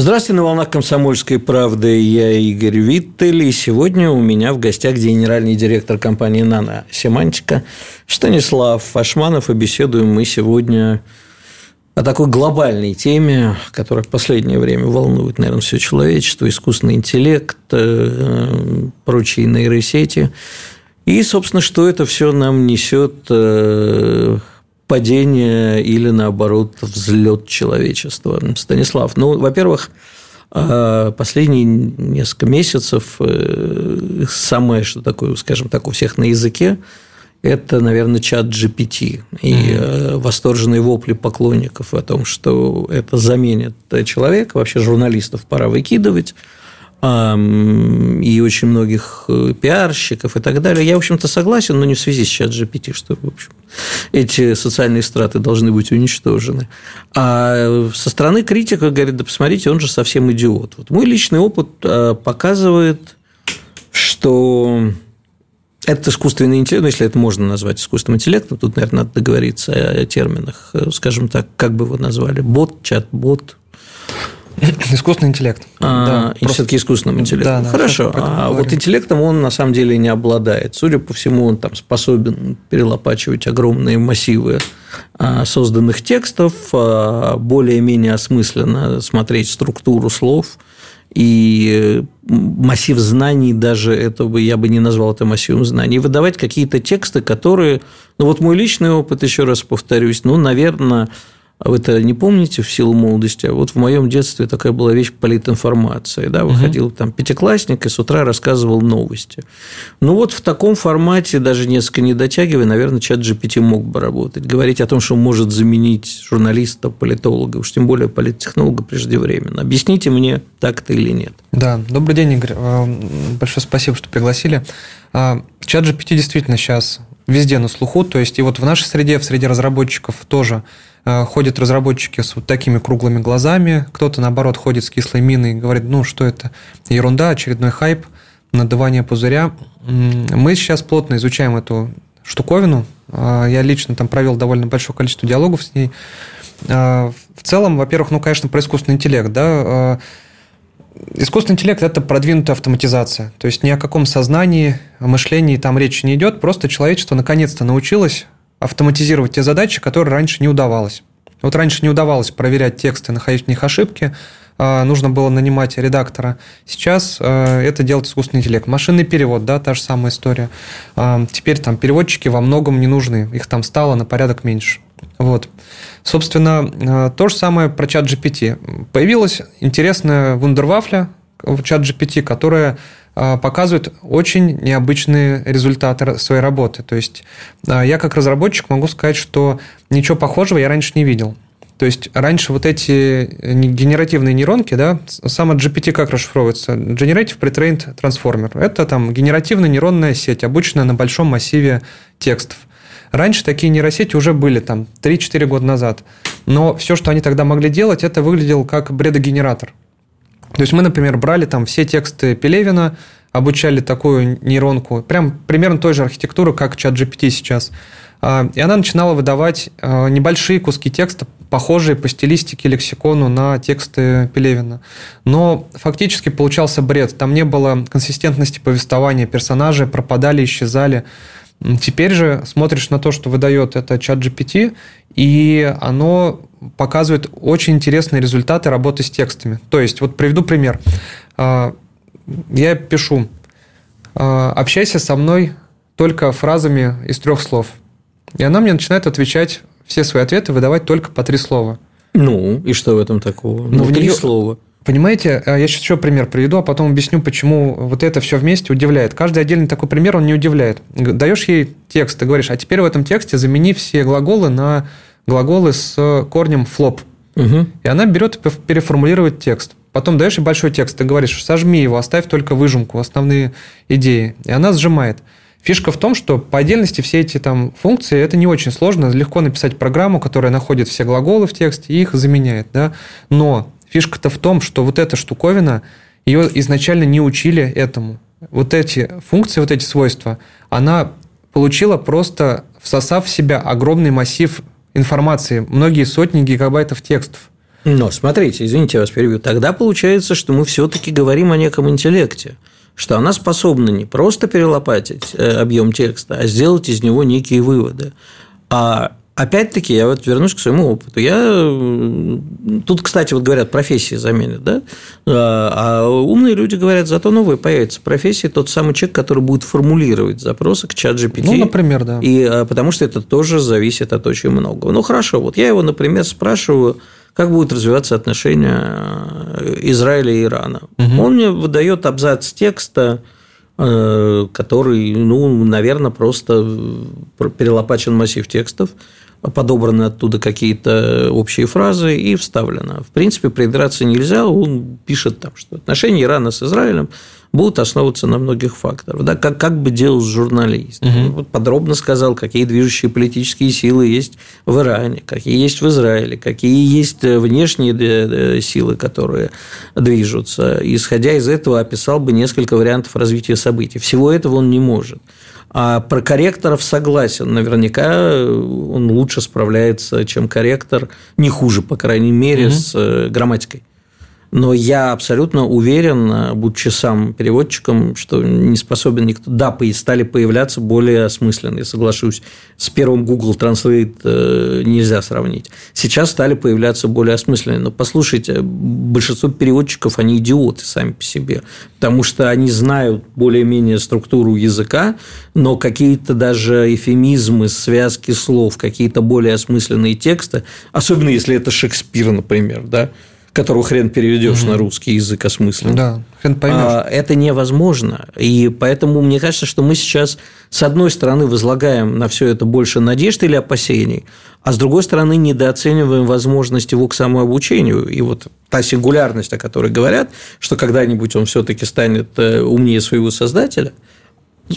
Здравствуйте, на волнах «Комсомольской правды» я Игорь Виттель, и сегодня у меня в гостях генеральный директор компании «Нано Семантика» Станислав Фашманов, и беседуем мы сегодня о такой глобальной теме, которая в последнее время волнует, наверное, все человечество, искусственный интеллект, э, прочие нейросети – и, собственно, что это все нам несет э, падение или, наоборот, взлет человечества. Станислав, ну, во-первых, э, последние несколько месяцев э, самое, что такое, скажем так, у всех на языке, это, наверное, чат GPT и mm-hmm. восторженные вопли поклонников о том, что это заменит человека, вообще журналистов пора выкидывать, и очень многих э, пиарщиков и так далее. Я, в общем-то, согласен, но не в связи с чат GPT, что, в общем, эти социальные страты должны быть уничтожены. А со стороны критика говорит, да посмотрите, он же совсем идиот. Вот мой личный опыт э, показывает, что этот искусственный интеллект, ну, если это можно назвать искусственным интеллектом, тут, наверное, надо договориться о терминах, э, скажем так, как бы его назвали, бот, чат-бот, Искусственный интеллект. А, да, и просто... все-таки искусственным интеллектом. Да, Хорошо. А вот интеллектом он на самом деле не обладает. Судя по всему, он там способен перелопачивать огромные массивы а, созданных текстов, а, более-менее осмысленно смотреть структуру слов. И массив знаний, даже этого я бы не назвал это массивом знаний, выдавать какие-то тексты, которые, ну вот мой личный опыт, еще раз повторюсь, ну, наверное, а вы это не помните в силу молодости? А вот в моем детстве такая была вещь политинформация. Да? Выходил угу. там пятиклассник и с утра рассказывал новости. Ну, вот в таком формате, даже несколько не дотягивая, наверное, чат GPT мог бы работать. Говорить о том, что может заменить журналиста, политолога, уж тем более политтехнолога преждевременно. Объясните мне, так это или нет. Да, добрый день, Игорь. Э, большое спасибо, что пригласили. А, чат GPT действительно сейчас везде на слуху. То есть, и вот в нашей среде, в среде разработчиков тоже Э, ходят разработчики с вот такими круглыми глазами, кто-то, наоборот, ходит с кислой миной и говорит, ну, что это, ерунда, очередной хайп, надувание пузыря. Мы сейчас плотно изучаем эту штуковину. Э, я лично там провел довольно большое количество диалогов с ней. Э, в целом, во-первых, ну, конечно, про искусственный интеллект, да, Искусственный интеллект – это продвинутая автоматизация. То есть ни о каком сознании, мышлении там речи не идет. Просто человечество наконец-то научилось автоматизировать те задачи, которые раньше не удавалось. Вот раньше не удавалось проверять тексты, находить в них ошибки, а, нужно было нанимать редактора. Сейчас а, это делает искусственный интеллект. Машинный перевод, да, та же самая история. А, теперь там переводчики во многом не нужны, их там стало на порядок меньше. Вот. Собственно, то же самое про чат GPT. Появилась интересная вундервафля в чат GPT, которая показывают очень необычные результаты своей работы. То есть а, я как разработчик могу сказать, что ничего похожего я раньше не видел. То есть раньше вот эти э, генеративные нейронки, да, сама GPT как расшифровывается? Generative Pre-trained Transformer. Это там генеративная нейронная сеть, обученная на большом массиве текстов. Раньше такие нейросети уже были там 3-4 года назад. Но все, что они тогда могли делать, это выглядело как бредогенератор. То есть мы, например, брали там все тексты Пелевина, обучали такую нейронку, прям примерно той же архитектуры, как чат GPT сейчас. А, и она начинала выдавать а, небольшие куски текста, похожие по стилистике, лексикону на тексты Пелевина. Но фактически получался бред. Там не было консистентности повествования, персонажи пропадали, исчезали. Теперь же смотришь на то, что выдает это чат GPT, и оно показывает очень интересные результаты работы с текстами. То есть, вот приведу пример. А, я пишу, а, общайся со мной только фразами из трех слов. И она мне начинает отвечать все свои ответы, выдавать только по три слова. Ну, и что в этом такого? Ну, ну в три нее... слова. Понимаете, а, я сейчас еще пример приведу, а потом объясню, почему вот это все вместе удивляет. Каждый отдельный такой пример, он не удивляет. Даешь ей текст, ты говоришь, а теперь в этом тексте замени все глаголы на глаголы с корнем flop. Угу. И она берет и переформулирует текст. потом даешь ей большой текст, ты говоришь, сожми его, оставь только выжимку, основные идеи. И она сжимает. Фишка в том, что по отдельности все эти там функции, это не очень сложно. Легко написать программу, которая находит все глаголы в тексте и их заменяет. Да? Но фишка-то в том, что вот эта штуковина, ее изначально не учили этому. Вот эти функции, вот эти свойства, она получила просто всосав в себя огромный массив информации, многие сотни гигабайтов текстов. Но смотрите, извините, я вас перебью. Тогда получается, что мы все-таки говорим о неком интеллекте что она способна не просто перелопатить э, объем текста, а сделать из него некие выводы. А опять-таки, я вот вернусь к своему опыту. Я тут, кстати, вот говорят, профессии заменят, да? А, а умные люди говорят, зато новые появятся профессии, тот самый человек, который будет формулировать запросы к чат GPT. Ну, например, да. И а, потому что это тоже зависит от очень многого. Ну, хорошо, вот я его, например, спрашиваю, как будут развиваться отношения э, Израиля и Ирана. Угу. Он мне выдает абзац текста, э, который, ну, наверное, просто перелопачен массив текстов, подобраны оттуда какие-то общие фразы и вставлено. В принципе, придраться нельзя. Он пишет там, что отношения Ирана с Израилем будут основываться на многих факторах. Да, как, как бы делал журналист. Угу. Он подробно сказал, какие движущие политические силы есть в Иране, какие есть в Израиле, какие есть э, внешние э, э, силы, которые движутся. Исходя из этого, описал бы несколько вариантов развития событий. Всего этого он не может. А про корректоров согласен. Наверняка он лучше справляется, чем корректор, не хуже, по крайней мере, угу. с грамматикой. Но я абсолютно уверен, будучи сам переводчиком, что не способен никто. Да, стали появляться более осмысленные, соглашусь. С первым Google Translate э, нельзя сравнить. Сейчас стали появляться более осмысленные. Но послушайте, большинство переводчиков, они идиоты сами по себе, потому что они знают более-менее структуру языка, но какие-то даже эфемизмы, связки слов, какие-то более осмысленные тексты, особенно если это Шекспир, например, да, которого хрен переведешь угу. на русский язык осмысленно. Да, хрен поймешь. А, это невозможно. И поэтому мне кажется, что мы сейчас, с одной стороны, возлагаем на все это больше надежд или опасений, а с другой стороны, недооцениваем возможность его к самообучению. И вот та сингулярность, о которой говорят, что когда-нибудь он все-таки станет э, умнее своего создателя –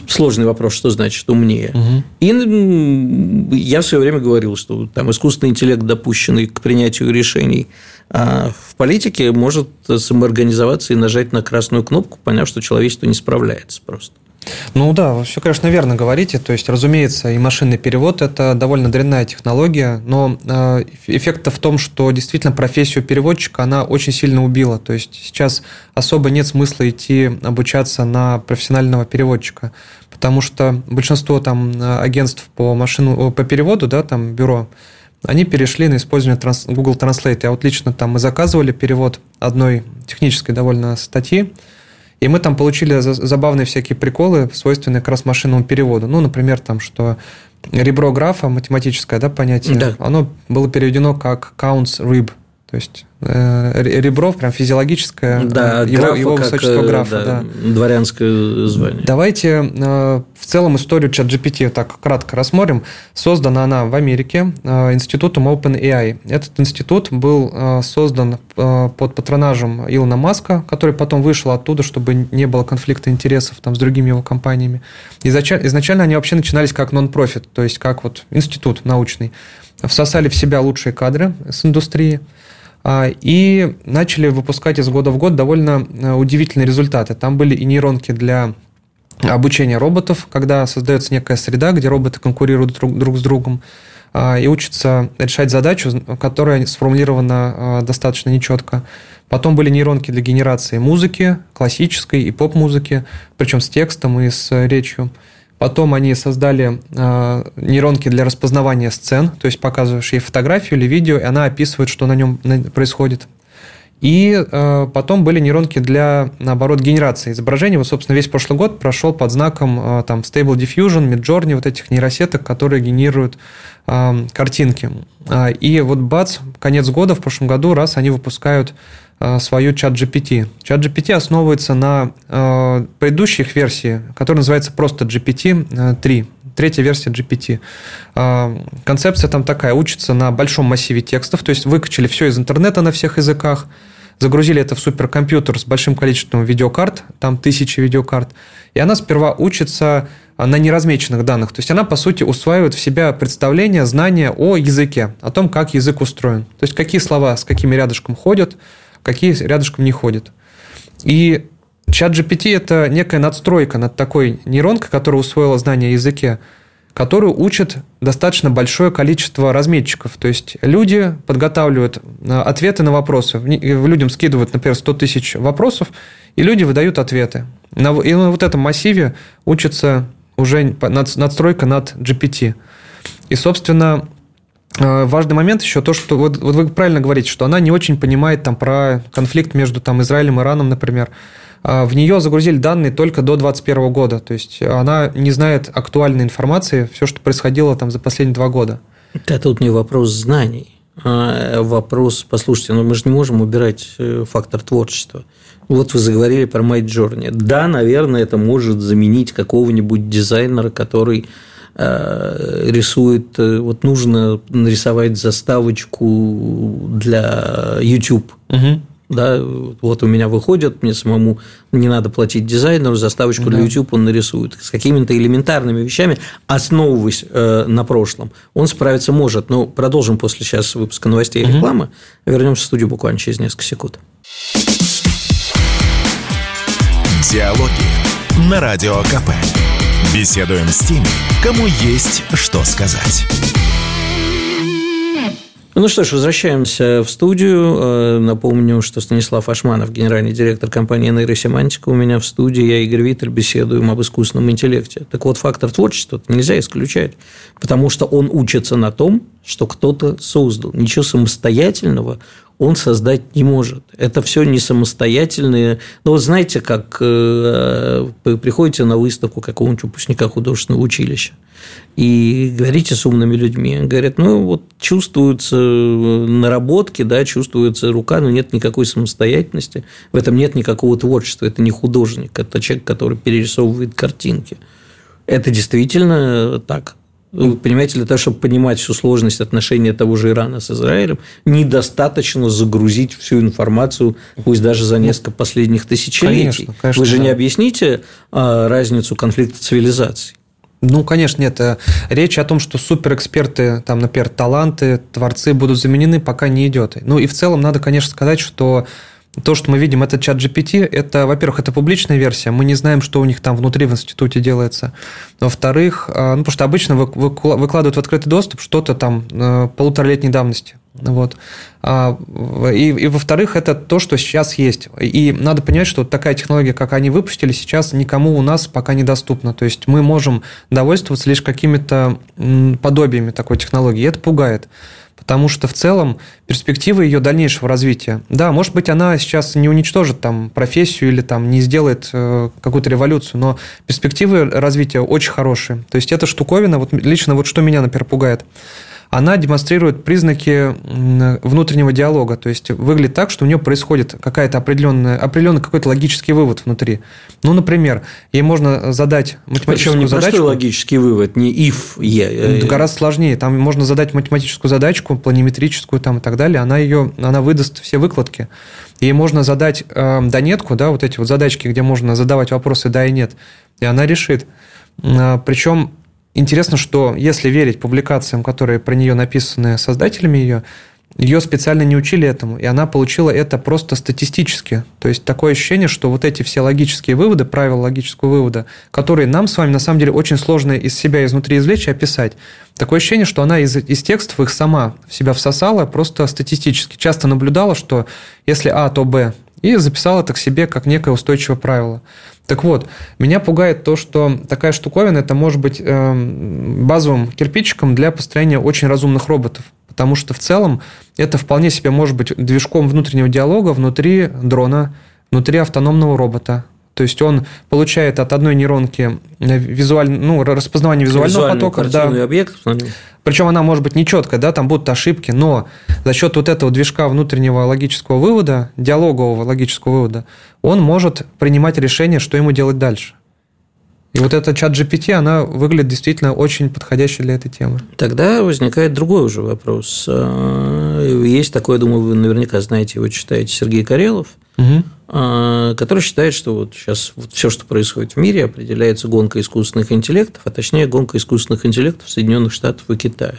Сложный вопрос, что значит умнее. Угу. И я в свое время говорил, что там искусственный интеллект, допущенный к принятию решений а в политике, может самоорганизоваться и нажать на красную кнопку, поняв, что человечество не справляется просто. Ну да, вы все, конечно, верно говорите. То есть, разумеется, и машинный перевод – это довольно дрянная технология, но э, эффект в том, что действительно профессию переводчика она очень сильно убила. То есть, сейчас особо нет смысла идти обучаться на профессионального переводчика, потому что большинство там агентств по, машину, по переводу, да, там бюро, они перешли на использование Google Translate. Я вот лично там мы заказывали перевод одной технической довольно статьи, и мы там получили забавные всякие приколы, свойственные как раз машинному переводу. Ну, например, там, что ребро графа, математическое да, понятие, да. оно было переведено как counts rib. То есть Э, ребров, прям физиологическое да, его, его высочество э, графа. Да, да. Дворянское звание. Давайте э, в целом историю чат GPT так кратко рассмотрим. Создана она в Америке институтом OpenAI. Этот институт был создан под патронажем Илона Маска, который потом вышел оттуда, чтобы не было конфликта интересов там, с другими его компаниями. Изначально они вообще начинались как нон-профит, то есть как вот институт научный. Всосали в себя лучшие кадры с индустрии – и начали выпускать из года в год довольно э, удивительные результаты. Там были и нейронки для обучения роботов, когда создается некая среда, где роботы конкурируют друг, друг с другом а, и учатся решать задачу, которая сформулирована а, достаточно нечетко. Потом были нейронки для генерации музыки, классической и поп-музыки, причем с текстом и с речью. Потом они создали э, нейронки для распознавания сцен, то есть показываешь ей фотографию или видео, и она описывает, что на нем происходит. И э, потом были нейронки для, наоборот, генерации изображений. Вот, собственно, весь прошлый год прошел под знаком э, там, Stable Diffusion, Midjourney, вот этих нейросеток, которые генерируют э, картинки. И вот бац, конец года, в прошлом году, раз они выпускают Э, свою чат GPT. Чат GPT основывается на э, предыдущих версии, которая называется просто GPT-3, третья версия GPT. Э, концепция там такая, учится на большом массиве текстов, то есть выкачали все из интернета на всех языках, загрузили это в суперкомпьютер с большим количеством видеокарт, там тысячи видеокарт, и она сперва учится на неразмеченных данных. То есть она, по сути, усваивает в себя представление, знания о языке, о том, как язык устроен. То есть какие слова с какими рядышком ходят, какие рядышком не ходят. И чат GPT – это некая надстройка над такой нейронкой, которая усвоила знания о языке, которую учат достаточно большое количество разметчиков. То есть люди подготавливают э, ответы на вопросы. Людям скидывают, например, 100 тысяч вопросов, и люди выдают ответы. И на вот этом массиве учится уже надстройка над GPT. И, собственно, э, важный момент еще то, что вот, вот вы правильно говорите, что она не очень понимает там про конфликт между там Израилем и Ираном, например. А в нее загрузили данные только до 2021 года, то есть она не знает актуальной информации, все, что происходило там за последние два года. Это тут не вопрос знаний, а вопрос, послушайте, ну мы же не можем убирать э, фактор творчества. Вот вы заговорили про Майджорни. Да, наверное, это может заменить какого-нибудь дизайнера, который э, рисует, э, вот нужно нарисовать заставочку для YouTube. Угу. Да, вот у меня выходит, мне самому не надо платить дизайнеру, заставочку да. для YouTube он нарисует. С какими-то элементарными вещами, основываясь э, на прошлом, он справиться может. Но продолжим после сейчас выпуска новостей и угу. рекламы. Вернемся в студию буквально через несколько секунд. Диалоги на Радио КП. Беседуем с теми, кому есть что сказать. Ну что ж, возвращаемся в студию. Э, напомню, что Станислав Ашманов, генеральный директор компании «Нейросемантика», у меня в студии. Я, Игорь Виттель, беседуем об искусственном интеллекте. Так вот, фактор творчества нельзя исключать, потому что он учится на том, что кто-то создал. Ничего самостоятельного он создать не может. Это все не самостоятельные. Ну, вот знаете, как э, вы приходите на выставку какого-нибудь выпускника художественного училища и говорите с умными людьми. Говорят, ну, вот чувствуются наработки, да, чувствуется рука, но нет никакой самостоятельности. В этом нет никакого творчества. Это не художник, это человек, который перерисовывает картинки. Это действительно так. Понимаете, для того, чтобы понимать всю сложность отношения того же Ирана с Израилем, недостаточно загрузить всю информацию, пусть даже за несколько последних тысячелетий. Конечно, конечно, Вы же да. не объясните а, разницу конфликта цивилизаций. Ну, конечно, нет. Э, речь о том, что суперэксперты, там, например, таланты, творцы будут заменены, пока не идет. Ну и в целом надо, конечно, сказать, что то, что мы видим, это чат GPT, это, во-первых, это публичная версия, мы не знаем, что у них там внутри в институте делается. Во-вторых, а, ну, потому что обычно выкладывают в открытый доступ что-то там э, полуторалетней давности. Вот. А, и, и во-вторых, это то, что сейчас есть. И надо понять, что такая технология, как они выпустили, сейчас никому у нас пока недоступна. То есть мы можем довольствоваться лишь какими-то подобиями такой технологии. И это пугает потому что в целом перспективы ее дальнейшего развития. Да, может быть, она сейчас не уничтожит там профессию или там не сделает э, какую-то революцию, но перспективы развития очень хорошие. То есть эта штуковина, вот лично вот что меня, например, пугает – она демонстрирует признаки внутреннего диалога. То есть выглядит так, что у нее происходит какая-то определенная, определенный какой-то логический вывод внутри. Ну, например, ей можно задать математическую Причем не задачу. Причем логический вывод, не if, yeah. Гораздо сложнее. Там можно задать математическую задачку, планиметрическую там и так далее. Она ее, она выдаст все выкладки. Ей можно задать э, донетку, да, вот эти вот задачки, где можно задавать вопросы да и нет, и она решит. А, Причем Интересно, что если верить публикациям, которые про нее написаны создателями ее, ее специально не учили этому, и она получила это просто статистически. То есть такое ощущение, что вот эти все логические выводы, правила логического вывода, которые нам с вами на самом деле очень сложно из себя изнутри извлечь и описать, такое ощущение, что она из, из текстов их сама в себя всосала просто статистически. Часто наблюдала, что если А, то Б, и записала это к себе как некое устойчивое правило. Так вот, меня пугает то, что такая штуковина это может быть эм, базовым кирпичиком для построения очень разумных роботов. Потому что в целом это вполне себе может быть движком внутреннего диалога внутри дрона, внутри автономного робота. То есть он получает от одной нейронки визуаль... ну, распознавание визуального потока. Да. объект. Причем она может быть нечеткая, да, там будут ошибки, но за счет вот этого движка внутреннего логического вывода, диалогового логического вывода, он может принимать решение, что ему делать дальше. И вот эта чат GPT, она выглядит действительно очень подходящей для этой темы. Тогда возникает другой уже вопрос. А, есть такой, я думаю, вы наверняка знаете, его читаете, Сергей Карелов, угу. который считает, что вот сейчас вот все, что происходит в мире, определяется гонкой искусственных интеллектов, а точнее гонка искусственных интеллектов Соединенных Штатов и Китая.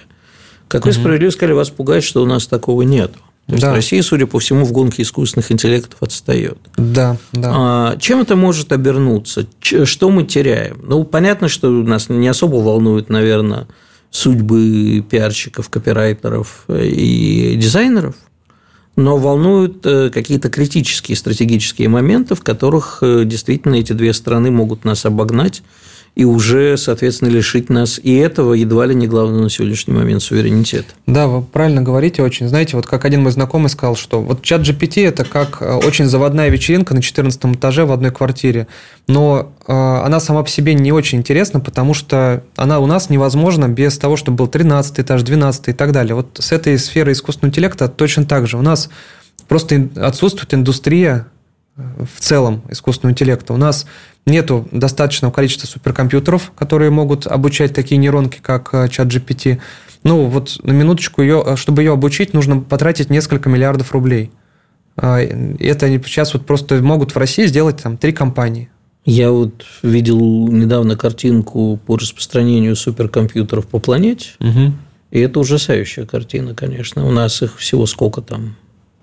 Как вы справедливо сказали, вас пугает, что у нас такого нет. То есть да. Россия, судя по всему, в гонке искусственных интеллектов отстает. Да, да. А, чем это может обернуться? Что мы теряем? Ну, понятно, что нас не особо волнует, наверное, судьбы пиарщиков, копирайтеров и дизайнеров, но волнуют э, какие-то критические стратегические моменты, в которых э, действительно эти две страны могут нас обогнать и уже, соответственно, лишить нас и этого едва ли не главного на сегодняшний момент суверенитета. Да, вы правильно говорите очень. Знаете, вот как один мой знакомый сказал, что вот чат GPT – это как э, очень заводная вечеринка на 14 этаже в одной квартире, но э, она сама по себе не очень интересна, потому что она у нас невозможна без того, чтобы был 13 этаж, 12 и так далее. Вот с этой сферы искусственного интеллекта точно так же. У нас просто отсутствует индустрия в целом искусственного интеллекта. У нас нету достаточного количества суперкомпьютеров, которые могут обучать такие нейронки, как э, чат GPT. Ну, вот на минуточку, ее, э, чтобы ее обучить, нужно потратить несколько миллиардов рублей. А, это сейчас вот просто могут в России сделать там три компании. Я вот видел недавно картинку по распространению суперкомпьютеров по планете, угу. и это ужасающая картина, конечно. У нас их всего сколько там?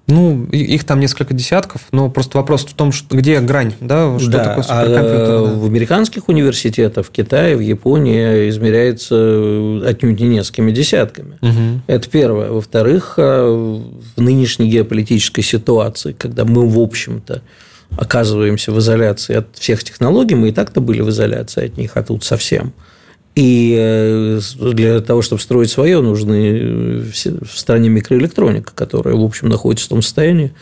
Ну, их там несколько десятков, но просто вопрос в том, что, где грань, да, что да, такое суперкомпьютер. А да. в американских университетах, в Китае, в Японии измеряется отнюдь не несколькими десятками. Угу. Это первое. Во-вторых, а, в нынешней геополитической ситуации, когда мы, в общем-то, оказываемся в изоляции от всех технологий, мы и так-то были в изоляции от них, а тут совсем – и э, для того, чтобы строить свое, нужны э, в стране микроэлектроника, которая, в общем, находится в том состоянии,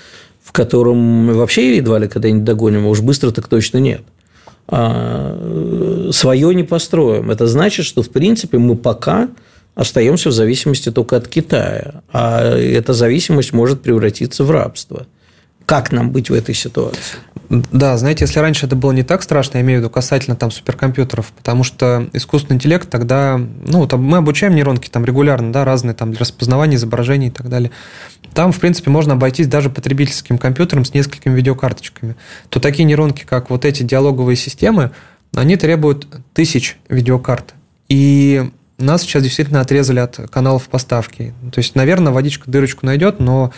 в котором вообще едва ли когда-нибудь догоним, а уж быстро так точно нет. А э, свое не построим. Это значит, что, в принципе, мы пока остаемся в зависимости только от Китая, а эта зависимость может превратиться в рабство – как нам быть в этой ситуации? Да, знаете, если раньше это было не так страшно, я имею в виду касательно там суперкомпьютеров, потому что искусственный интеллект тогда, ну, там мы обучаем нейронки там регулярно, да, разные там для распознавания изображений и так далее. Там, в принципе, можно обойтись даже потребительским компьютером с несколькими видеокарточками. То такие нейронки, как вот эти диалоговые системы, они требуют тысяч видеокарт. И нас сейчас действительно отрезали от каналов поставки. То есть, наверное, водичка дырочку найдет, но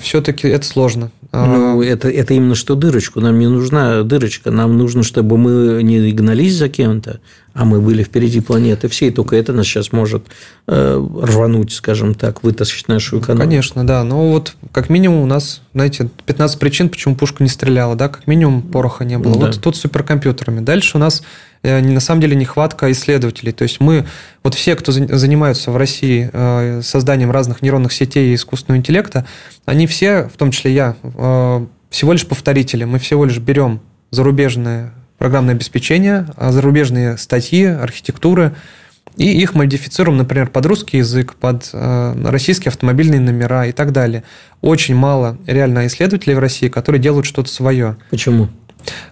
все-таки это сложно. Ну, это, это именно что дырочку. Нам не нужна дырочка. Нам нужно, чтобы мы не гнались за кем-то, а мы были впереди планеты всей. Только это нас сейчас может э, рвануть, скажем так, вытащить нашу экономику. Конечно, да. Но вот как минимум у нас, знаете, 15 причин, почему пушка не стреляла. Да? Как минимум пороха не было. Да. Вот тут с суперкомпьютерами. Дальше у нас на самом деле нехватка исследователей. То есть мы, вот все, кто занимаются в России э, созданием разных нейронных сетей и искусственного интеллекта, они все, в том числе я, э, всего лишь повторители. Мы всего лишь берем зарубежное программное обеспечение, зарубежные статьи, архитектуры, и их модифицируем, например, под русский язык, под российские автомобильные номера и так далее. Очень мало реально исследователей в России, которые делают что-то свое. Почему?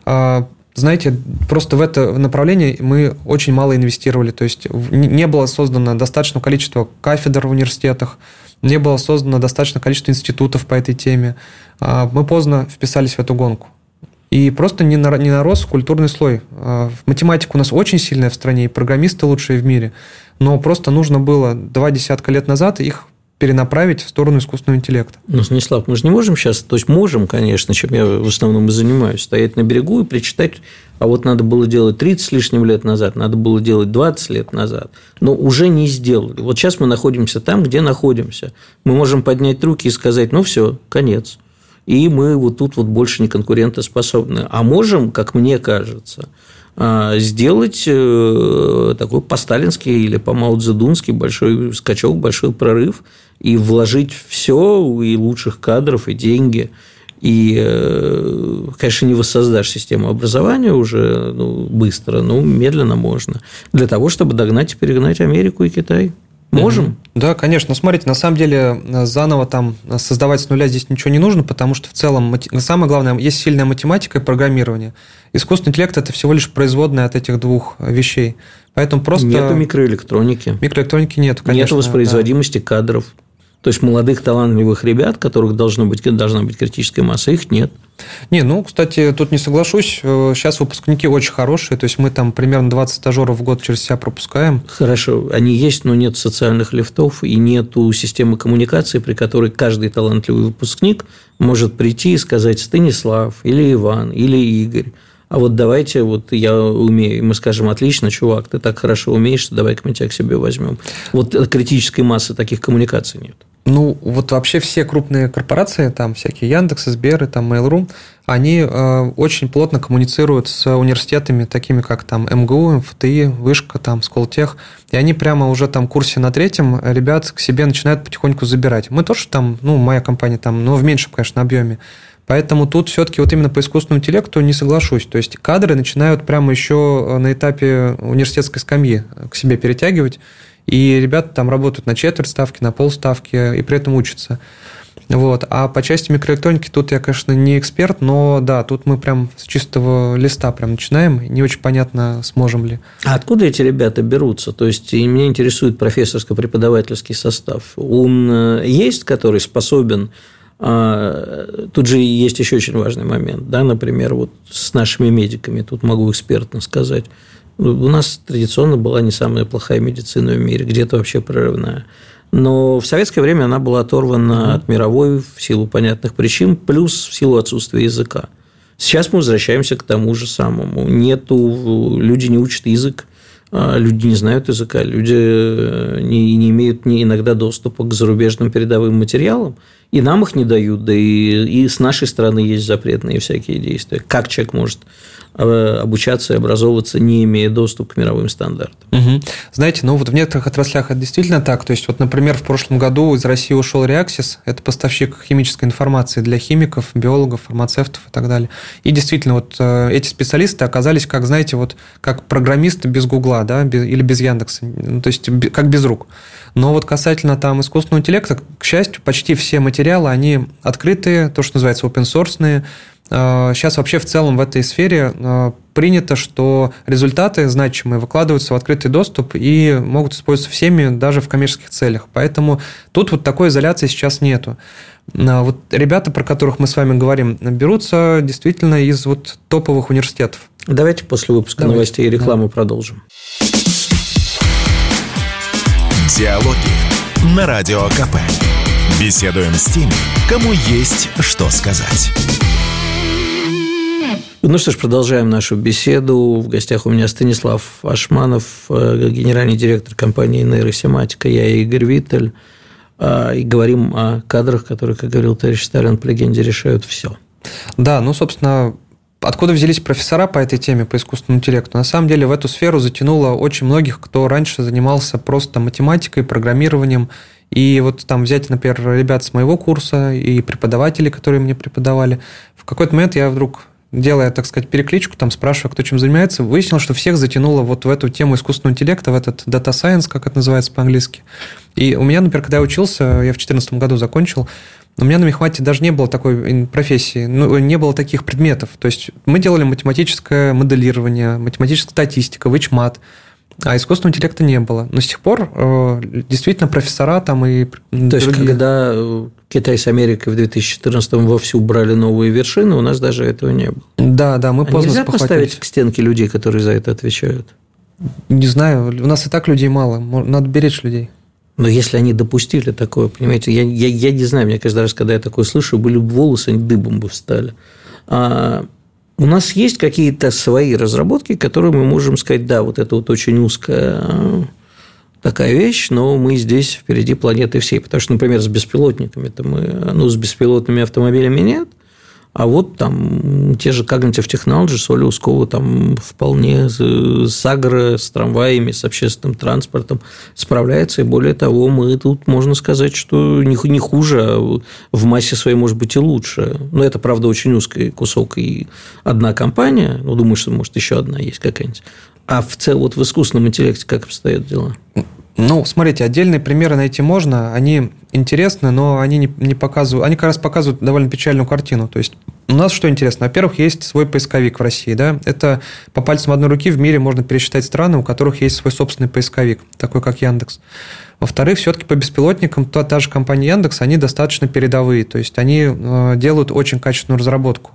А, знаете, просто в это направление мы очень мало инвестировали. То есть не было создано достаточное количество кафедр в университетах, не было создано достаточное количество институтов по этой теме. А, мы поздно вписались в эту гонку. И просто не, нарос культурный слой. А, математика у нас очень сильная в стране, и программисты лучшие в мире. Но просто нужно было два десятка лет назад их перенаправить в сторону искусственного интеллекта. Ну, Станислав, мы же не можем сейчас, то есть можем, конечно, чем я в основном и занимаюсь, стоять на берегу и причитать, а вот надо было делать 30 с лишним лет назад, надо было делать 20 лет назад, но уже не сделали. Вот сейчас мы находимся там, где находимся. Мы можем поднять руки и сказать, ну все, конец. И мы вот тут вот больше не конкурентоспособны. А можем, как мне кажется, а, сделать э, такой по-сталински или по-маудзедунски большой скачок, большой прорыв и вложить все, и лучших кадров, и деньги, и, э, конечно, не воссоздашь систему образования уже ну, быстро, но медленно можно, для того, чтобы догнать и перегнать Америку и Китай. Можем? Да, конечно. Смотрите, на самом деле заново там создавать с нуля здесь ничего не нужно, потому что в целом самое главное, есть сильная математика и программирование. Искусственный интеллект – это всего лишь производная от этих двух вещей. Поэтому просто... Нету микроэлектроники. Микроэлектроники нет, конечно. Нету воспроизводимости да. кадров. То есть молодых талантливых ребят, которых должно быть, должна быть критическая масса, их нет. Не, ну, кстати, тут не соглашусь. Сейчас выпускники очень хорошие. То есть мы там примерно 20 стажеров в год через себя пропускаем. Хорошо, они есть, но нет социальных лифтов и нету системы коммуникации, при которой каждый талантливый выпускник может прийти и сказать Станислав или Иван или Игорь а вот давайте, вот я умею, и мы скажем, отлично, чувак, ты так хорошо умеешь, давай-ка мы тебя к себе возьмем. Вот критической массы таких коммуникаций нет. Ну, вот вообще все крупные корпорации, там всякие Яндекс, Сберы, там Mail.ru, они э, очень плотно коммуницируют с университетами, такими как там МГУ, МФТИ, Вышка, там, Сколтех, и они прямо уже там курсе на третьем ребят к себе начинают потихоньку забирать. Мы тоже там, ну, моя компания там, но в меньшем, конечно, объеме. Поэтому тут все-таки вот именно по искусственному интеллекту не соглашусь. То есть кадры начинают прямо еще на этапе университетской скамьи к себе перетягивать. И ребята там работают на четверть ставки, на полставки, и при этом учатся. Вот. А по части микроэлектроники тут я, конечно, не эксперт, но да, тут мы прям с чистого листа прям начинаем. Не очень понятно, сможем ли. А откуда эти ребята берутся? То есть, меня интересует профессорско-преподавательский состав. Он э, есть, который способен Тут же есть еще очень важный момент, да, например, вот с нашими медиками, тут могу экспертно сказать, у нас традиционно была не самая плохая медицина в мире, где-то вообще прорывная. Но в советское время она была оторвана от мировой в силу понятных причин, плюс в силу отсутствия языка. Сейчас мы возвращаемся к тому же самому. Нету, люди не учат язык, а люди не знают языка, люди э, не, не имеют иногда доступа к зарубежным передовым материалам, и нам их не дают, да и, и с нашей стороны есть запретные всякие действия. Как человек может Э, обучаться и образовываться, не имея доступа к мировым стандартам. Угу. Знаете, ну вот в некоторых отраслях это действительно так. То есть, вот, например, в прошлом году из России ушел Reaxis, это поставщик химической информации для химиков, биологов, фармацевтов и так далее. И действительно, вот э, эти специалисты оказались, как, знаете, вот как программисты без Гугла, да, или без Яндекса, ну, то есть как без рук. Но вот касательно там искусственного интеллекта, к счастью, почти все материалы, они открытые, то, что называется open source, Сейчас э, вообще в целом в этой сфере э, принято, что результаты значимые выкладываются в открытый доступ и могут использоваться всеми даже в коммерческих целях. Поэтому тут вот такой изоляции сейчас нету. Э, вот ребята, про которых мы с вами говорим, берутся действительно из вот топовых университетов. Давайте после выпуска Давайте. новостей и рекламы да. продолжим. Диалоги на Радио КП. Беседуем с теми, кому есть что сказать. Ну что ж, продолжаем нашу беседу. В гостях у меня Станислав Ашманов, э, генеральный директор компании «Нейросематика», я Игорь Виттель. А, и говорим о кадрах, которые, как говорил товарищ Сталин, по легенде решают все. Да, ну, собственно, Откуда взялись профессора по этой теме, по искусственному интеллекту? На самом деле в эту сферу затянуло очень многих, кто раньше занимался просто математикой, программированием. И вот там взять, например, ребят с моего курса и преподаватели, которые мне преподавали. В какой-то момент я вдруг делая, так сказать, перекличку, там спрашивая, кто чем занимается, выяснил, что всех затянуло вот в эту тему искусственного интеллекта, в этот data science, как это называется по-английски. И у меня, например, когда я учился, я в 2014 году закончил, у меня на мехмате даже не было такой профессии, ну, не было таких предметов. То есть мы делали математическое моделирование, математическая статистика, вычмат, а искусственного интеллекта не было. Но с тех пор э, действительно профессора там и То другие... есть, когда э, Китай с Америкой в 2014-м вовсю брали новые вершины, у нас даже этого не было. Да, да, мы а поздно нельзя поставить к стенке людей, которые за это отвечают? Не знаю, у нас и так людей мало, надо беречь людей. Но если они допустили такое, понимаете, я, я, я не знаю, мне каждый раз, когда я такое слышу, были бы волосы, они дыбом бы встали. А у нас есть какие-то свои разработки, которые мы можем сказать, да, вот это вот очень узкая э, такая вещь, но мы здесь впереди планеты всей. Потому что, например, с беспилотниками-то мы, ну, с беспилотными автомобилями нет, а вот там те же Cognitive Technologies, Оля Ускова там вполне с агро, с трамваями, с общественным транспортом справляется. И более того, мы тут, можно сказать, что не, хуже, а в массе своей, может быть, и лучше. Но это, правда, очень узкий кусок и одна компания. Ну, думаю, что, может, еще одна есть какая-нибудь. А в целом, вот в искусственном интеллекте как обстоят дела? Ну, смотрите, отдельные примеры найти можно, они интересны, но они не, не показывают, они как раз показывают довольно печальную картину. То есть у нас что интересно? Во-первых, есть свой поисковик в России, да, это по пальцам одной руки в мире можно пересчитать страны, у которых есть свой собственный поисковик, такой как Яндекс. Во-вторых, все-таки по беспилотникам та, та же компания Яндекс, они достаточно передовые, то есть они э, делают очень качественную разработку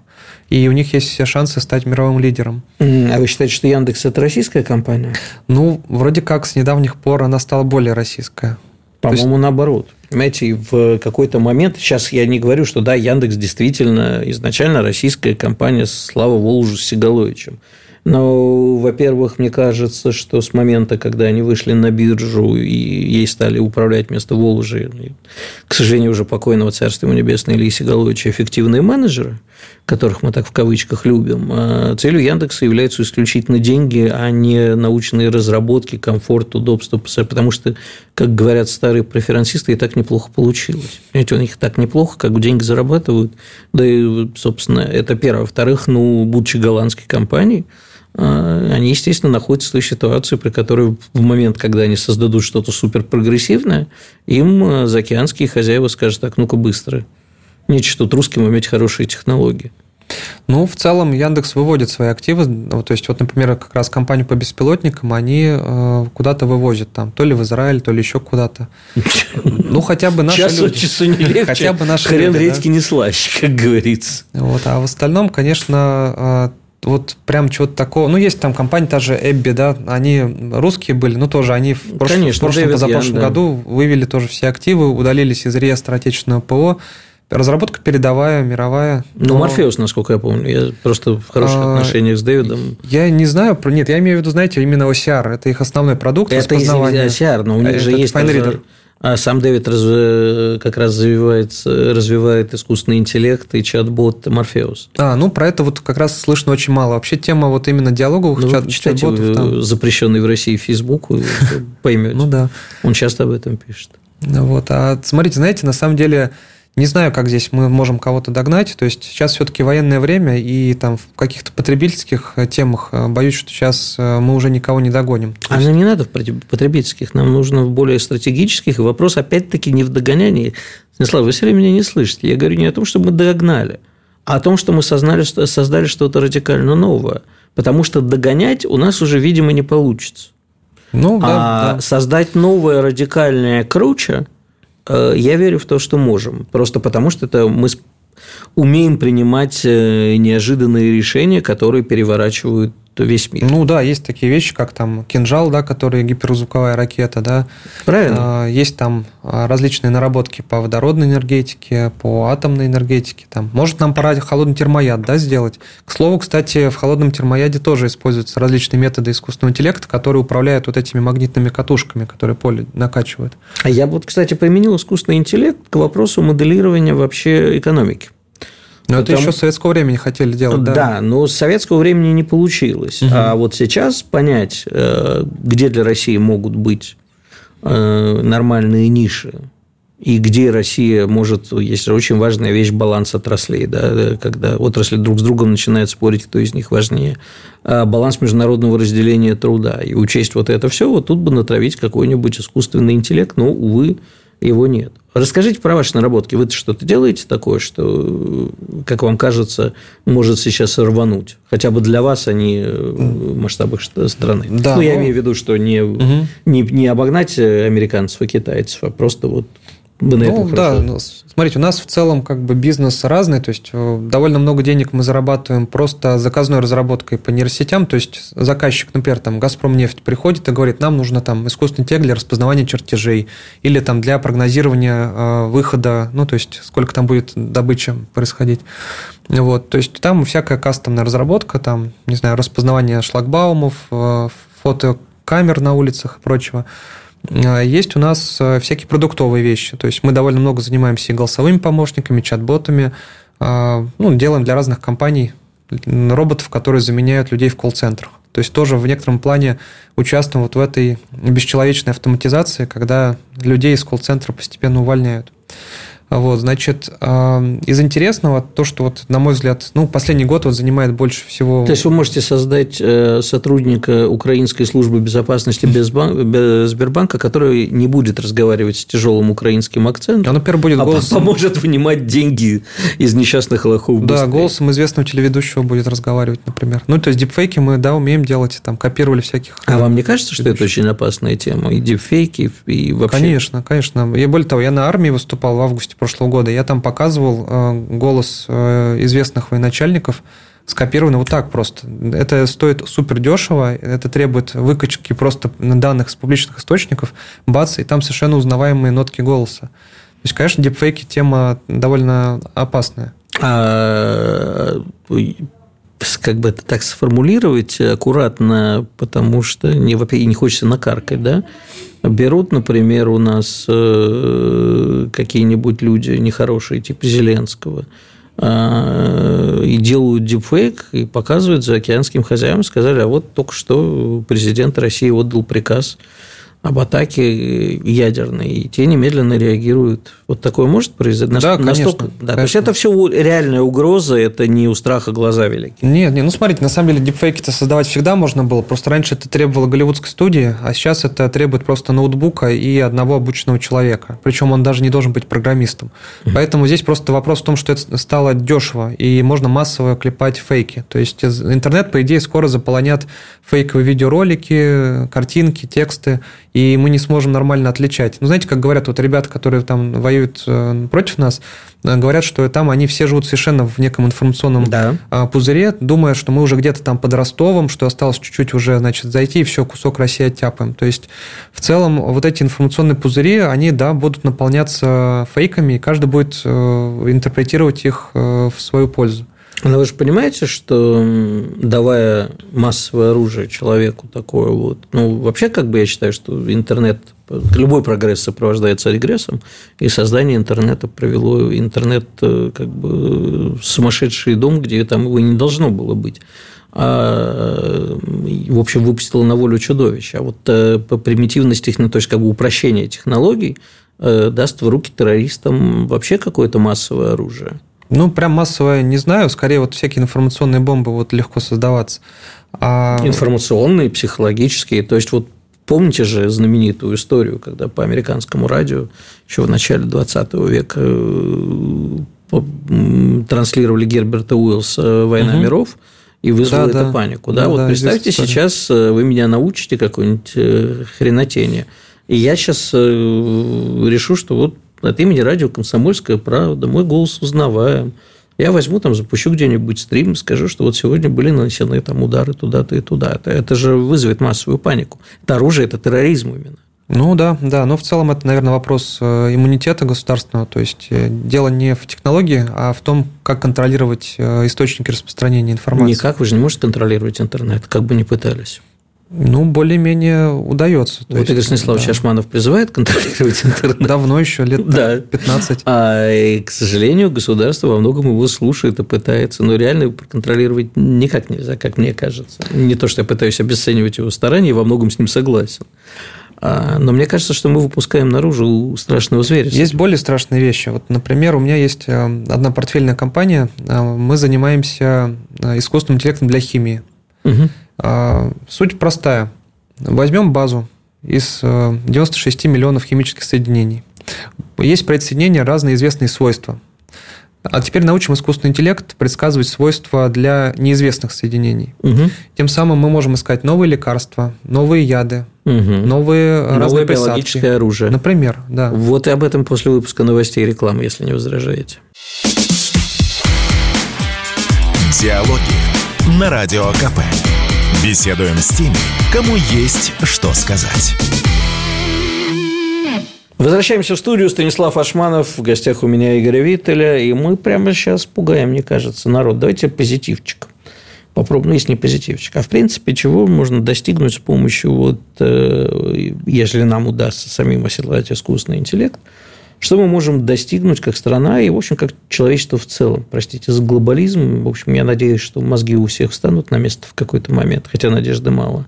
и у них есть все шансы стать мировым лидером. А вы считаете, что Яндекс это российская компания? Ну, вроде как с недавних пор она стала более российская. По-моему, есть... наоборот. Понимаете, в какой-то момент, сейчас я не говорю, что да, Яндекс действительно изначально российская компания, слава Волжу с Сигаловичем. Но, во-первых, мне кажется, что с момента, когда они вышли на биржу и ей стали управлять вместо Волжи, к сожалению, уже покойного царства ему небесное Ильи Сигаловича, эффективные менеджеры, которых мы так в кавычках любим, а целью Яндекса являются исключительно деньги, а не научные разработки, комфорт, удобство, потому что, как говорят старые преферансисты, и так неплохо получилось. Понимаете, у них так неплохо, как деньги зарабатывают, да и, собственно, это первое. Во-вторых, ну, будучи голландской компанией, а, они, естественно, находятся в той ситуации, при которой в момент, когда они создадут что-то суперпрогрессивное, им а, заокеанские хозяева скажут так, ну-ка быстро, нечего тут русским иметь хорошие технологии. Ну, в целом Яндекс выводит свои активы. То есть, вот, например, как раз компанию по беспилотникам они э, куда-то вывозят там, то ли в Израиль, то ли еще куда-то. Ну, хотя бы наши Час люди. часу не легче. Хотя бы наши Хрен люди, редьки да? не слаще, как говорится. Вот, а в остальном, конечно, э, вот прям чего-то такого. Ну, есть там компания, та же Эбби, да, они русские были, но тоже они в прошлом, Конечно, в прошлом позапрошлом Ян, году да. вывели тоже все активы, удалились из реестра отечественного ПО. Разработка передовая, мировая. Ну, Морфеус, насколько я помню. Я просто в хороших а, отношениях с Дэвидом. Я не знаю. Нет, я имею в виду, знаете, именно OCR. Это их основной продукт. Это OCR, но у них же есть... А сам Дэвид раз, как раз развивает, развивает искусственный интеллект и чат-бот Морфеус. А, ну про это вот как раз слышно очень мало. Вообще тема вот именно диалоговых ну, чат, чат-ботов. Там... Запрещенный в России Facebook, поймете. Ну да. Он часто об этом пишет. Вот. А смотрите, знаете, на самом деле не знаю, как здесь мы можем кого-то догнать. То есть сейчас все-таки военное время, и там в каких-то потребительских э, темах э, боюсь, что сейчас э, мы уже никого не догоним. А нам не надо в потребительских, нам нужно в более стратегических. И вопрос опять-таки не в догонянии. Станислав, вы все время меня не слышите. Я говорю не о том, чтобы мы догнали, а о том, что мы сознали, создали что-то радикально новое. Потому что догонять у нас уже, видимо, не получится. Ну, да, а да. создать новое радикальное круче я верю в то, что можем. Просто потому, что это мы умеем принимать э, неожиданные решения, которые переворачивают весь мир. Ну да, есть такие вещи, как там кинжал, да, который гиперзвуковая ракета, да. Правильно. А, есть там а, различные наработки по водородной энергетике, по атомной энергетике. Там. Может, нам пора холодный термояд да, сделать. К слову, кстати, в холодном термояде тоже используются различные методы искусственного интеллекта, которые управляют вот этими магнитными катушками, которые поле накачивают. А я бы, вот, кстати, применил искусственный интеллект к вопросу моделирования вообще экономики. Но Потому... это еще с советского времени хотели делать, да? Да, но с советского времени не получилось. Угу. А вот сейчас понять, э, где для России могут быть э, нормальные ниши, и где Россия может, есть очень важная вещь баланс отраслей, да, когда отрасли друг с другом начинают спорить, кто из них важнее, а баланс международного разделения труда, и учесть вот это все, вот тут бы натравить какой-нибудь искусственный интеллект, но, увы, его нет. Расскажите про ваши наработки. Вы что-то делаете такое, что, как вам кажется, может сейчас рвануть? Хотя бы для вас, а не в масштабах страны. Да, ну, я но... имею в виду, что не, угу. не, не обогнать американцев и китайцев, а просто вот вы на ну, этом да, ну, смотрите, у нас в целом как бы бизнес разный, то есть э, довольно много денег мы зарабатываем просто заказной разработкой по нейросетям, то есть заказчик, например, там Газпром нефть приходит и говорит, нам нужно там искусственный интеллект для распознавания чертежей или там для прогнозирования э, выхода, ну то есть сколько там будет добыча происходить. Вот, то есть там всякая кастомная разработка, там, не знаю, распознавание шлагбаумов, э, фотокамер на улицах и прочего. А, есть у нас э, всякие продуктовые вещи. То есть мы довольно много занимаемся и голосовыми помощниками, чат-ботами. А, ну, делаем для разных компаний роботов, которые заменяют людей в колл-центрах. То есть тоже в некотором плане участвуем вот в этой бесчеловечной автоматизации, когда людей из колл-центра постепенно увольняют. Вот, значит, из интересного то, что вот, на мой взгляд, ну, последний год вот занимает больше всего... То есть вы можете создать э, сотрудника Украинской службы безопасности Сбербанка, который не будет разговаривать с тяжелым украинским акцентом, Он, например, будет а голосом... поможет вынимать деньги из несчастных лохов Да, голосом известного телеведущего будет разговаривать, например. Ну, то есть дипфейки мы, да, умеем делать, там, копировали всяких... А вам не кажется, что это очень опасная тема? И дипфейки, и вообще... Конечно, конечно. И более того, я на армии выступал в августе прошлого года, я там показывал э, голос э, известных военачальников, скопированы вот так просто. Это стоит супер дешево, это требует выкачки просто данных с публичных источников, бац, и там совершенно узнаваемые нотки голоса. То есть, конечно, дипфейки тема довольно опасная. А как бы это так сформулировать аккуратно, потому что не, не хочется накаркать, да? Берут, например, у нас э, какие-нибудь люди нехорошие, типа Зеленского, а, и делают дипфейк и показывают за океанским хозяевам, сказали, а вот только что президент России отдал приказ об атаке ядерной, и те немедленно реагируют. Вот такое может произойти? Да, конечно. Настолько, да, конечно. То есть это все реальная угроза, это не у страха глаза велики. Нет, нет, ну смотрите, на самом деле дипфейки-то создавать всегда можно было, просто раньше это требовало голливудской студии, а сейчас это требует просто ноутбука и одного обученного человека, причем он даже не должен быть программистом. Mm-hmm. Поэтому здесь просто вопрос в том, что это стало дешево, и можно массово клепать фейки. То есть интернет, по идее, скоро заполонят фейковые видеоролики, картинки, тексты, и мы не сможем нормально отличать. Ну, знаете, как говорят вот ребята, которые там воюют э, против нас, э, говорят, что там они все живут совершенно в неком информационном да. пузыре, думая, что мы уже где-то там под Ростовом, что осталось чуть-чуть уже, значит, зайти, и все, кусок России оттяпаем. То есть, в целом, вот эти информационные пузыри, они, да, будут наполняться фейками, и каждый будет э, интерпретировать их в свою пользу. Но вы же понимаете, что давая массовое оружие человеку такое вот, ну, вообще, как бы я считаю, что интернет, любой прогресс сопровождается регрессом, и создание интернета привело интернет как бы в сумасшедший дом, где там его не должно было быть а, в общем, выпустила на волю чудовищ. А вот по примитивности, то есть как бы упрощение технологий даст в руки террористам вообще какое-то массовое оружие. Ну, прям массовое не знаю, скорее вот всякие информационные бомбы вот легко создаваться. А... Информационные, психологические. То есть, вот помните же знаменитую историю, когда по американскому радио еще в начале 20 века э, транслировали Герберта Уиллса «Война угу. миров», и вызвало да, это да. панику. Да, да вот да, представьте, сейчас э, вы меня научите какой-нибудь э, хренотение. И я сейчас решу, что вот от имени радио «Комсомольская правда», мой голос узнаваем. Я возьму, там, запущу где-нибудь стрим, скажу, что вот сегодня были нанесены там удары туда-то и туда. Это, же вызовет массовую панику. Это оружие, это терроризм именно. Ну да, да, но в целом это, наверное, вопрос э, иммунитета государственного. То есть э, дело не в технологии, а в том, как контролировать э, источники распространения информации. Никак, вы же не можете контролировать интернет, как бы ни пытались. Ну, более-менее удается. Вот Игорь Станиславович да. Ашманов призывает контролировать интернет. Давно еще, лет да. 15. А, и, к сожалению, государство во многом его слушает и пытается, но реально контролировать никак нельзя, как мне кажется. Не то, что я пытаюсь обесценивать его старания, во многом с ним согласен. А, но мне кажется, что мы выпускаем наружу страшного зверя. Есть более страшные вещи. Вот, например, у меня есть э, одна портфельная компания. Э, мы занимаемся э, искусственным интеллектом для химии. Угу. А, суть простая. Возьмем базу из 96 э, миллионов химических соединений. Есть при соединении разные известные свойства. А теперь научим искусственный интеллект предсказывать свойства для неизвестных соединений. Угу. Тем самым мы можем искать новые лекарства, новые яды, угу. новые Новое разные биологическое присадки. оружие. Например, да. Вот и об этом после выпуска новостей и рекламы, если не возражаете. Диалоги на Радио КП. Беседуем с теми, кому есть что сказать. Возвращаемся в студию. Станислав Ашманов. В гостях у меня Игоря Виттеля. И мы прямо сейчас пугаем, мне кажется, народ. Давайте позитивчик. Попробуем, ну, если не позитивчик. А в принципе, чего можно достигнуть с помощью, вот, э, если нам удастся самим оседлать искусственный интеллект – что мы можем достигнуть как страна и, в общем, как человечество в целом? Простите за глобализм. В общем, я надеюсь, что мозги у всех встанут на место в какой-то момент, хотя надежды мало.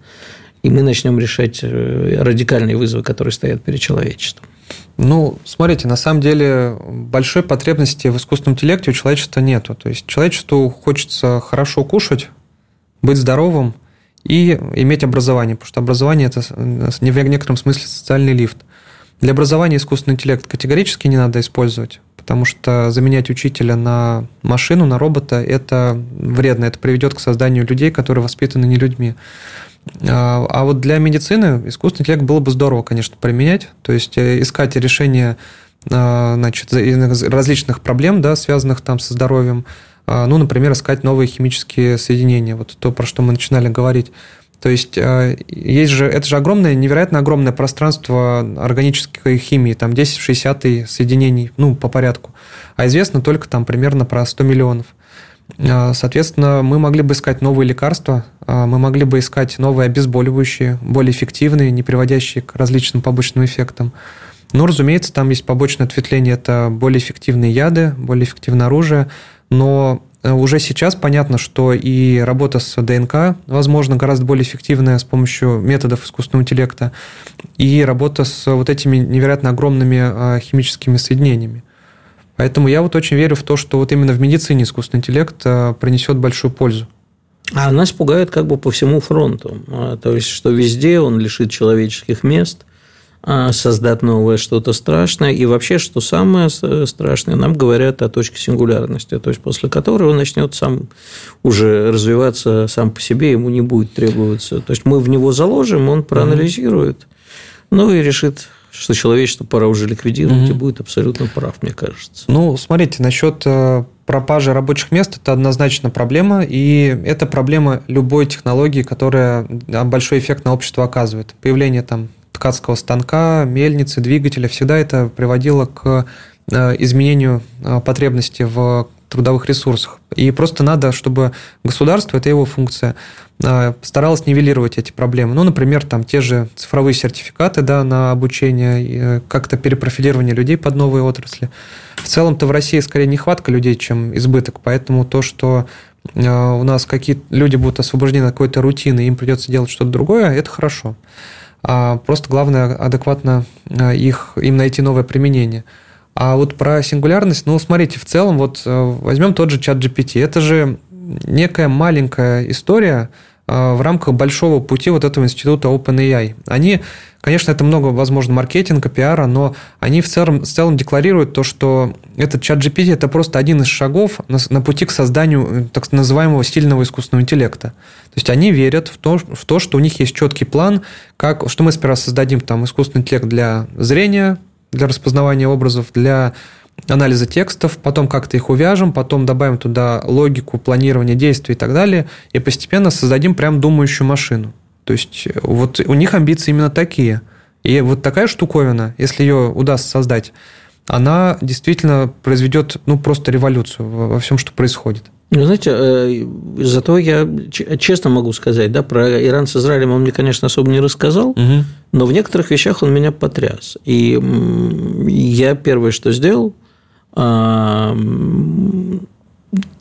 И мы начнем решать э, радикальные вызовы, которые стоят перед человечеством. Ну, смотрите, на самом деле большой потребности в искусственном интеллекте у человечества нету. То есть человечеству хочется хорошо кушать, быть здоровым и иметь образование, потому что образование – это в некотором смысле социальный лифт. Для образования искусственный интеллект категорически не надо использовать, потому что заменять учителя на машину, на робота – это вредно, это приведет к созданию людей, которые воспитаны не людьми. А, а вот для медицины искусственный интеллект было бы здорово, конечно, применять, то есть э, искать решение а, значит, различных проблем, да, связанных там со здоровьем, а, ну, например, искать новые химические соединения, вот то, про что мы начинали говорить. То есть есть же, это же огромное, невероятно огромное пространство органической химии, там 10 в 60 соединений, ну, по порядку. А известно только там примерно про 100 миллионов. А, соответственно, мы могли бы искать новые лекарства, а, мы могли бы искать новые обезболивающие, более эффективные, не приводящие к различным побочным эффектам. Но, разумеется, там есть побочное ответвление, это более эффективные яды, более эффективное оружие, но уже сейчас понятно, что и работа с ДНК, возможно, гораздо более эффективная с помощью методов искусственного интеллекта, и работа с вот этими невероятно огромными а, химическими соединениями. Поэтому я вот очень верю в то, что вот именно в медицине искусственный интеллект э, принесет большую пользу. А нас пугает как бы по всему фронту. А, то есть, что везде он лишит человеческих мест, создать новое что-то страшное. И вообще, что самое страшное, нам говорят о точке сингулярности, то есть после которой он начнет сам уже развиваться сам по себе, ему не будет требоваться. То есть мы в него заложим, он проанализирует, ну и решит что человечество пора уже ликвидировать, угу. и будет абсолютно прав, мне кажется. Ну, смотрите, насчет э, пропажи рабочих мест это однозначно проблема, и это проблема любой технологии, которая большой эффект на общество оказывает. Появление там ткацкого станка, мельницы, двигателя, всегда это приводило к э, изменению э, потребности в трудовых ресурсах. И просто надо, чтобы государство, это его функция, а, старалось нивелировать эти проблемы. Ну, например, там те же цифровые сертификаты да, на обучение, э, как-то перепрофилирование людей под новые отрасли. В целом-то в России скорее нехватка людей, чем избыток. Поэтому то, что у нас какие люди будут освобождены от какой-то рутины, им придется делать что-то другое, это хорошо. А просто главное адекватно а, их, им найти новое применение – а вот про сингулярность, ну, смотрите, в целом, вот э, возьмем тот же чат GPT. Это же некая маленькая история э, в рамках большого пути вот этого института OpenAI. Они, конечно, это много, возможно, маркетинга, пиара, но они в целом, в целом декларируют то, что этот чат GPT – это просто один из шагов на, на пути к созданию э, так называемого стильного искусственного интеллекта. То есть они верят в то, в то, что у них есть четкий план, как, что мы сперва создадим там искусственный интеллект для зрения, для распознавания образов, для анализа текстов, потом как-то их увяжем, потом добавим туда логику, планирование действий и так далее, и постепенно создадим прям думающую машину. То есть вот у них амбиции именно такие. И вот такая штуковина, если ее удастся создать, она действительно произведет ну, просто революцию во всем, что происходит. Ну, знаете, э, зато я честно могу сказать, да, про Иран с Израилем он мне, конечно, особо не рассказал, угу. но в некоторых вещах он меня потряс. И я первое, что сделал, Um,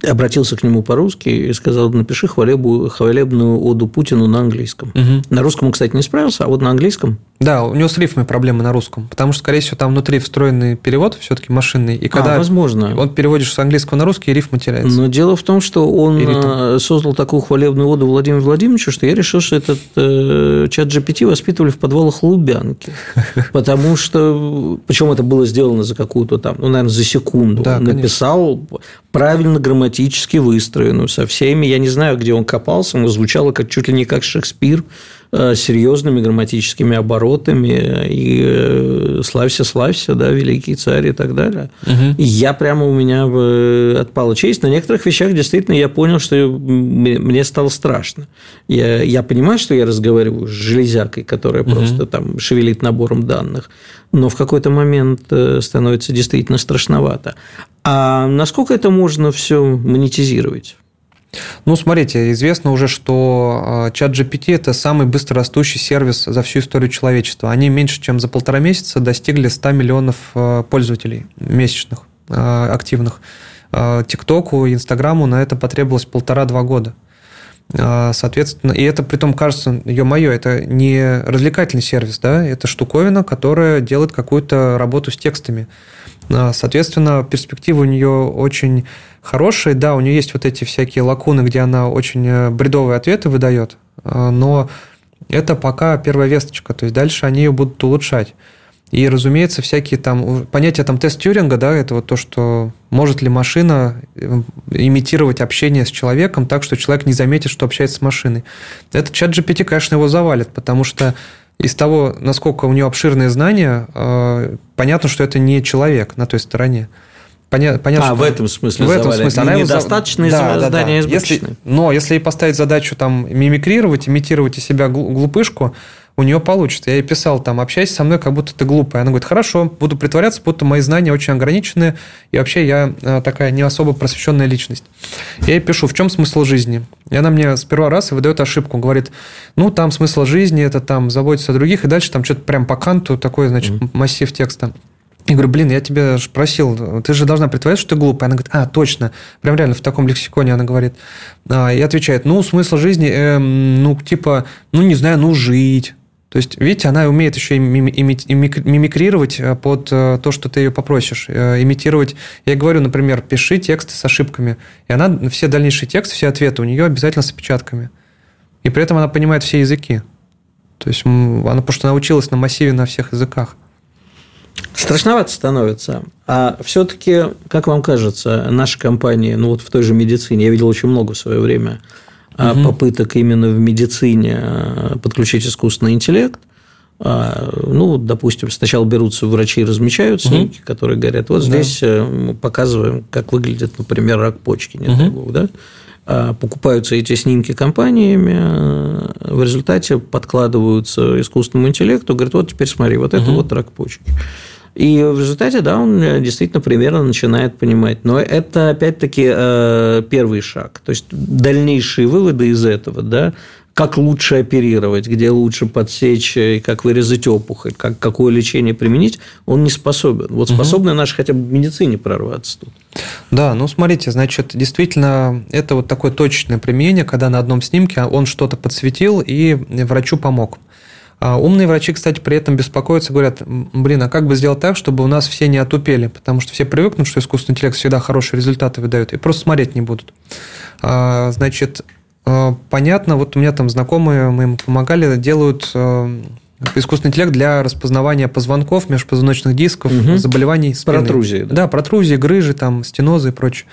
обратился к нему по-русски и сказал, напиши хвалебу, хвалебную оду Путину на английском. Угу. На русском он, кстати, не справился, а вот на английском да, у него с рифмой проблемы на русском, потому что, скорее всего, там внутри встроенный перевод все-таки машинный, и когда а, возможно. он переводишь с английского на русский, рифма теряется. Но дело в том, что он э, создал такую хвалебную воду Владимиру Владимировичу, что я решил, что этот э, чат GPT воспитывали в подвалах Лубянки, потому что, причем это было сделано за какую-то там, ну, наверное, за секунду, да, написал правильно грамматически выстроенную со всеми, я не знаю, где он копался, но звучало как чуть ли не как Шекспир, серьезными грамматическими оборотами и э, славься, славься, да, великий царь и так далее. Угу. И я прямо у меня отпала честь. На некоторых вещах действительно я понял, что мне стало страшно. Я, я понимаю, что я разговариваю с железякой, которая угу. просто там шевелит набором данных, но в какой-то момент э, становится действительно страшновато. А насколько это можно все монетизировать? Ну, смотрите, известно уже, что чат GPT – это самый быстрорастущий сервис за всю историю человечества. Они меньше, чем за полтора месяца достигли 100 миллионов а, пользователей месячных, а, активных. А, ТикТоку Инстаграму на это потребовалось полтора-два года. Соответственно, и это при том кажется, ё-моё, это не развлекательный сервис, да, это штуковина, которая делает какую-то работу с текстами. А, соответственно, перспективы у нее очень хорошие. Да, у нее есть вот эти всякие лакуны, где она очень э, бредовые ответы выдает, а, но это пока первая весточка, то есть дальше они ее будут улучшать. И, разумеется, всякие там понятия там тест Тьюринга, да, это вот то, что может ли машина э, имитировать общение с человеком так, что человек не заметит, что общается с машиной. Этот чат GPT, конечно, его завалит, потому что из того, насколько у него обширные знания, э, понятно, что это не человек на той стороне. Поня- понятно, а, в этом смысле В этом смысле. Она недостаточно да, да, да. Если, Но если ей поставить задачу там мимикрировать, имитировать из себя глупышку, у нее получится. Я ей писал там, общайся со мной, как будто ты глупая. Она говорит, хорошо, буду притворяться, будто мои знания очень ограничены, и вообще я э, такая не особо просвещенная личность. Я ей пишу, в чем смысл жизни? И она мне с первого раза выдает ошибку, говорит, ну, там смысл жизни, это там заботиться о других, и дальше там что-то прям по канту, такой, значит, mm-hmm. массив текста. Я говорю, блин, я тебя же просил, ты же должна притворяться, что ты глупая. Она говорит, а, точно. Прям реально в таком лексиконе она говорит. А, и отвечает, ну, смысл жизни, э, ну, типа, ну, не знаю, ну, жить. То есть, видите, она умеет еще и мимикрировать э, под э, то, что ты ее попросишь, э, имитировать. Я говорю, например, пиши тексты с ошибками. И она все дальнейшие тексты, все ответы у нее обязательно с опечатками. И при этом она понимает все языки. То есть, она просто научилась на массиве на всех языках. Страшновато становится. А все-таки, как вам кажется, наша компания, ну вот в той же медицине, я видел очень много в свое время – угу. попыток именно в медицине э, подключить искусственный интеллект. А, ну, допустим, сначала берутся врачи и размечают снимки, угу. которые говорят, вот здесь да. Э, мы показываем, как выглядит, например, рак почки, не угу. дай бог, да? А, покупаются эти снимки компаниями, в результате подкладываются искусственному интеллекту, говорят, вот теперь смотри, вот это угу. вот рак почки. И в результате, да, он э, действительно примерно начинает понимать. Но это, опять-таки, э, первый шаг. То есть, дальнейшие выводы из этого, да, как лучше оперировать, где лучше подсечь и как вырезать опухоль, как, какое лечение применить, он не способен. Вот способны угу. наши хотя бы в медицине прорваться тут. Да, ну смотрите, значит, действительно, это вот такое точное применение, когда на одном снимке он что-то подсветил и врачу помог. А умные врачи, кстати, при этом беспокоятся, говорят, блин, а как бы сделать так, чтобы у нас все не отупели, потому что все привыкнут, что искусственный интеллект всегда хорошие результаты выдает, и просто смотреть не будут. А, значит, а, понятно, вот у меня там знакомые, мы им помогали, делают искусственный интеллект для распознавания позвонков, межпозвоночных дисков, угу. заболеваний спины. Протрузии. Да? да, протрузии, грыжи, там, стенозы и прочее.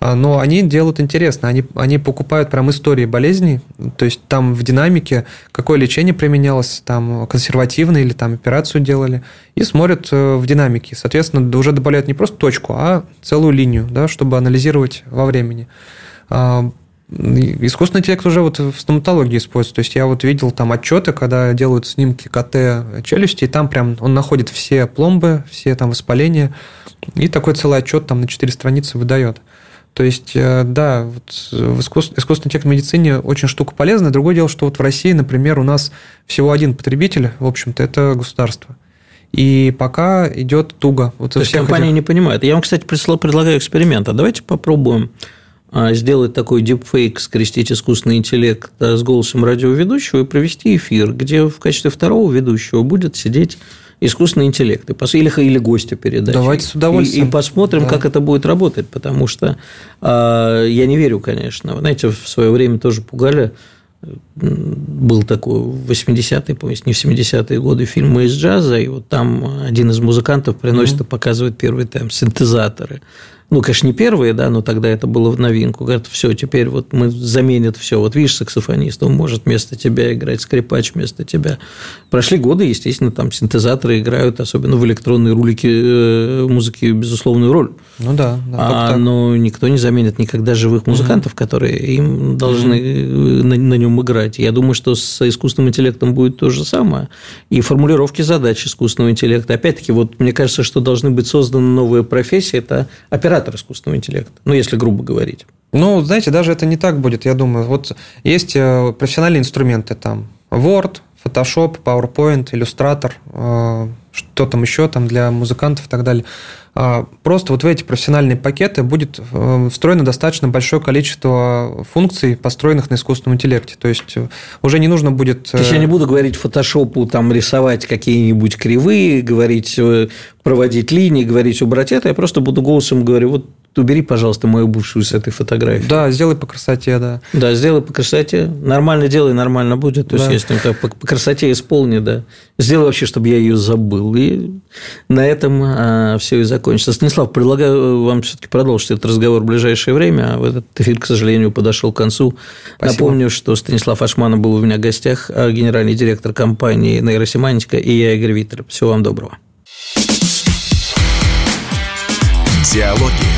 А, но они делают интересно. Они, они покупают прям истории болезней, то есть там в динамике, какое лечение применялось, там консервативное или там операцию делали, и смотрят э, в динамике. Соответственно, уже добавляют не просто точку, а целую линию, да, чтобы анализировать во времени. А, искусственный интеллект уже вот в стоматологии используется. То есть я вот видел там отчеты, когда делают снимки КТ челюсти, и там прям он находит все пломбы, все там воспаления, и такой целый отчет там на 4 страницы выдает. То есть, э, да, вот в искусственной интеллект в медицине очень штука полезная. Другое дело, что вот в России, например, у нас всего один потребитель, в общем-то, это государство. И пока идет туго. Вот То есть компания этих... не понимает. Я вам, кстати, предлагаю эксперимент. А давайте попробуем а, сделать такой дипфейк, скрестить искусственный интеллект с голосом радиоведущего и провести эфир, где в качестве второго ведущего будет сидеть искусственный интеллект, или, или гостя передачи. Давайте с удовольствием. И, и посмотрим, да. как это будет работать, потому что э, я не верю, конечно. Вы знаете, в свое время тоже пугали. Был такой в 80-е, помните, не в 70-е годы фильм «Мы из джаза», и вот там один из музыкантов приносит mm-hmm. и показывает первые там синтезаторы ну, конечно, не первые, да, но тогда это было в новинку. Говорят, все, теперь вот мы заменят все. Вот видишь, саксофонист, он может вместо тебя играть, скрипач вместо тебя. Прошли годы, естественно, там синтезаторы играют, особенно в электронной рулике э, музыки, безусловную роль. Ну да. да а, но никто не заменит никогда живых музыкантов, угу. которые им должны угу. на, на нем играть. Я думаю, что с искусственным интеллектом будет то же самое. И формулировки задач искусственного интеллекта. Опять-таки, вот мне кажется, что должны быть созданы новые профессии. Это оператор оператор искусственного интеллекта, ну, если грубо говорить. Ну, знаете, даже это не так будет, я думаю. Вот есть э, профессиональные инструменты там, Word, Photoshop, PowerPoint, Illustrator, э, что там еще там для музыкантов и так далее. А, просто вот в эти профессиональные пакеты будет э, встроено достаточно большое количество функций, построенных на искусственном интеллекте. То есть э, уже не нужно будет... То есть я не буду говорить фотошопу, там рисовать какие-нибудь кривые, говорить, проводить линии, говорить убрать это, я просто буду голосом говорить, вот убери, пожалуйста, мою бывшую с этой фотографии. Да, сделай по красоте, да. Да, сделай по красоте. Нормально делай, нормально будет. То да. есть, если так, по, по красоте исполни, да. Сделай вообще, чтобы я ее забыл. И на этом а, все и закончится. Станислав, предлагаю вам все-таки продолжить этот разговор в ближайшее время. А этот эфир, к сожалению, подошел к концу. Спасибо. Напомню, что Станислав Ашманов был у меня в гостях, а, генеральный директор компании «Нейросемантика», и я, Игорь Виттер. Всего вам доброго. Диалоги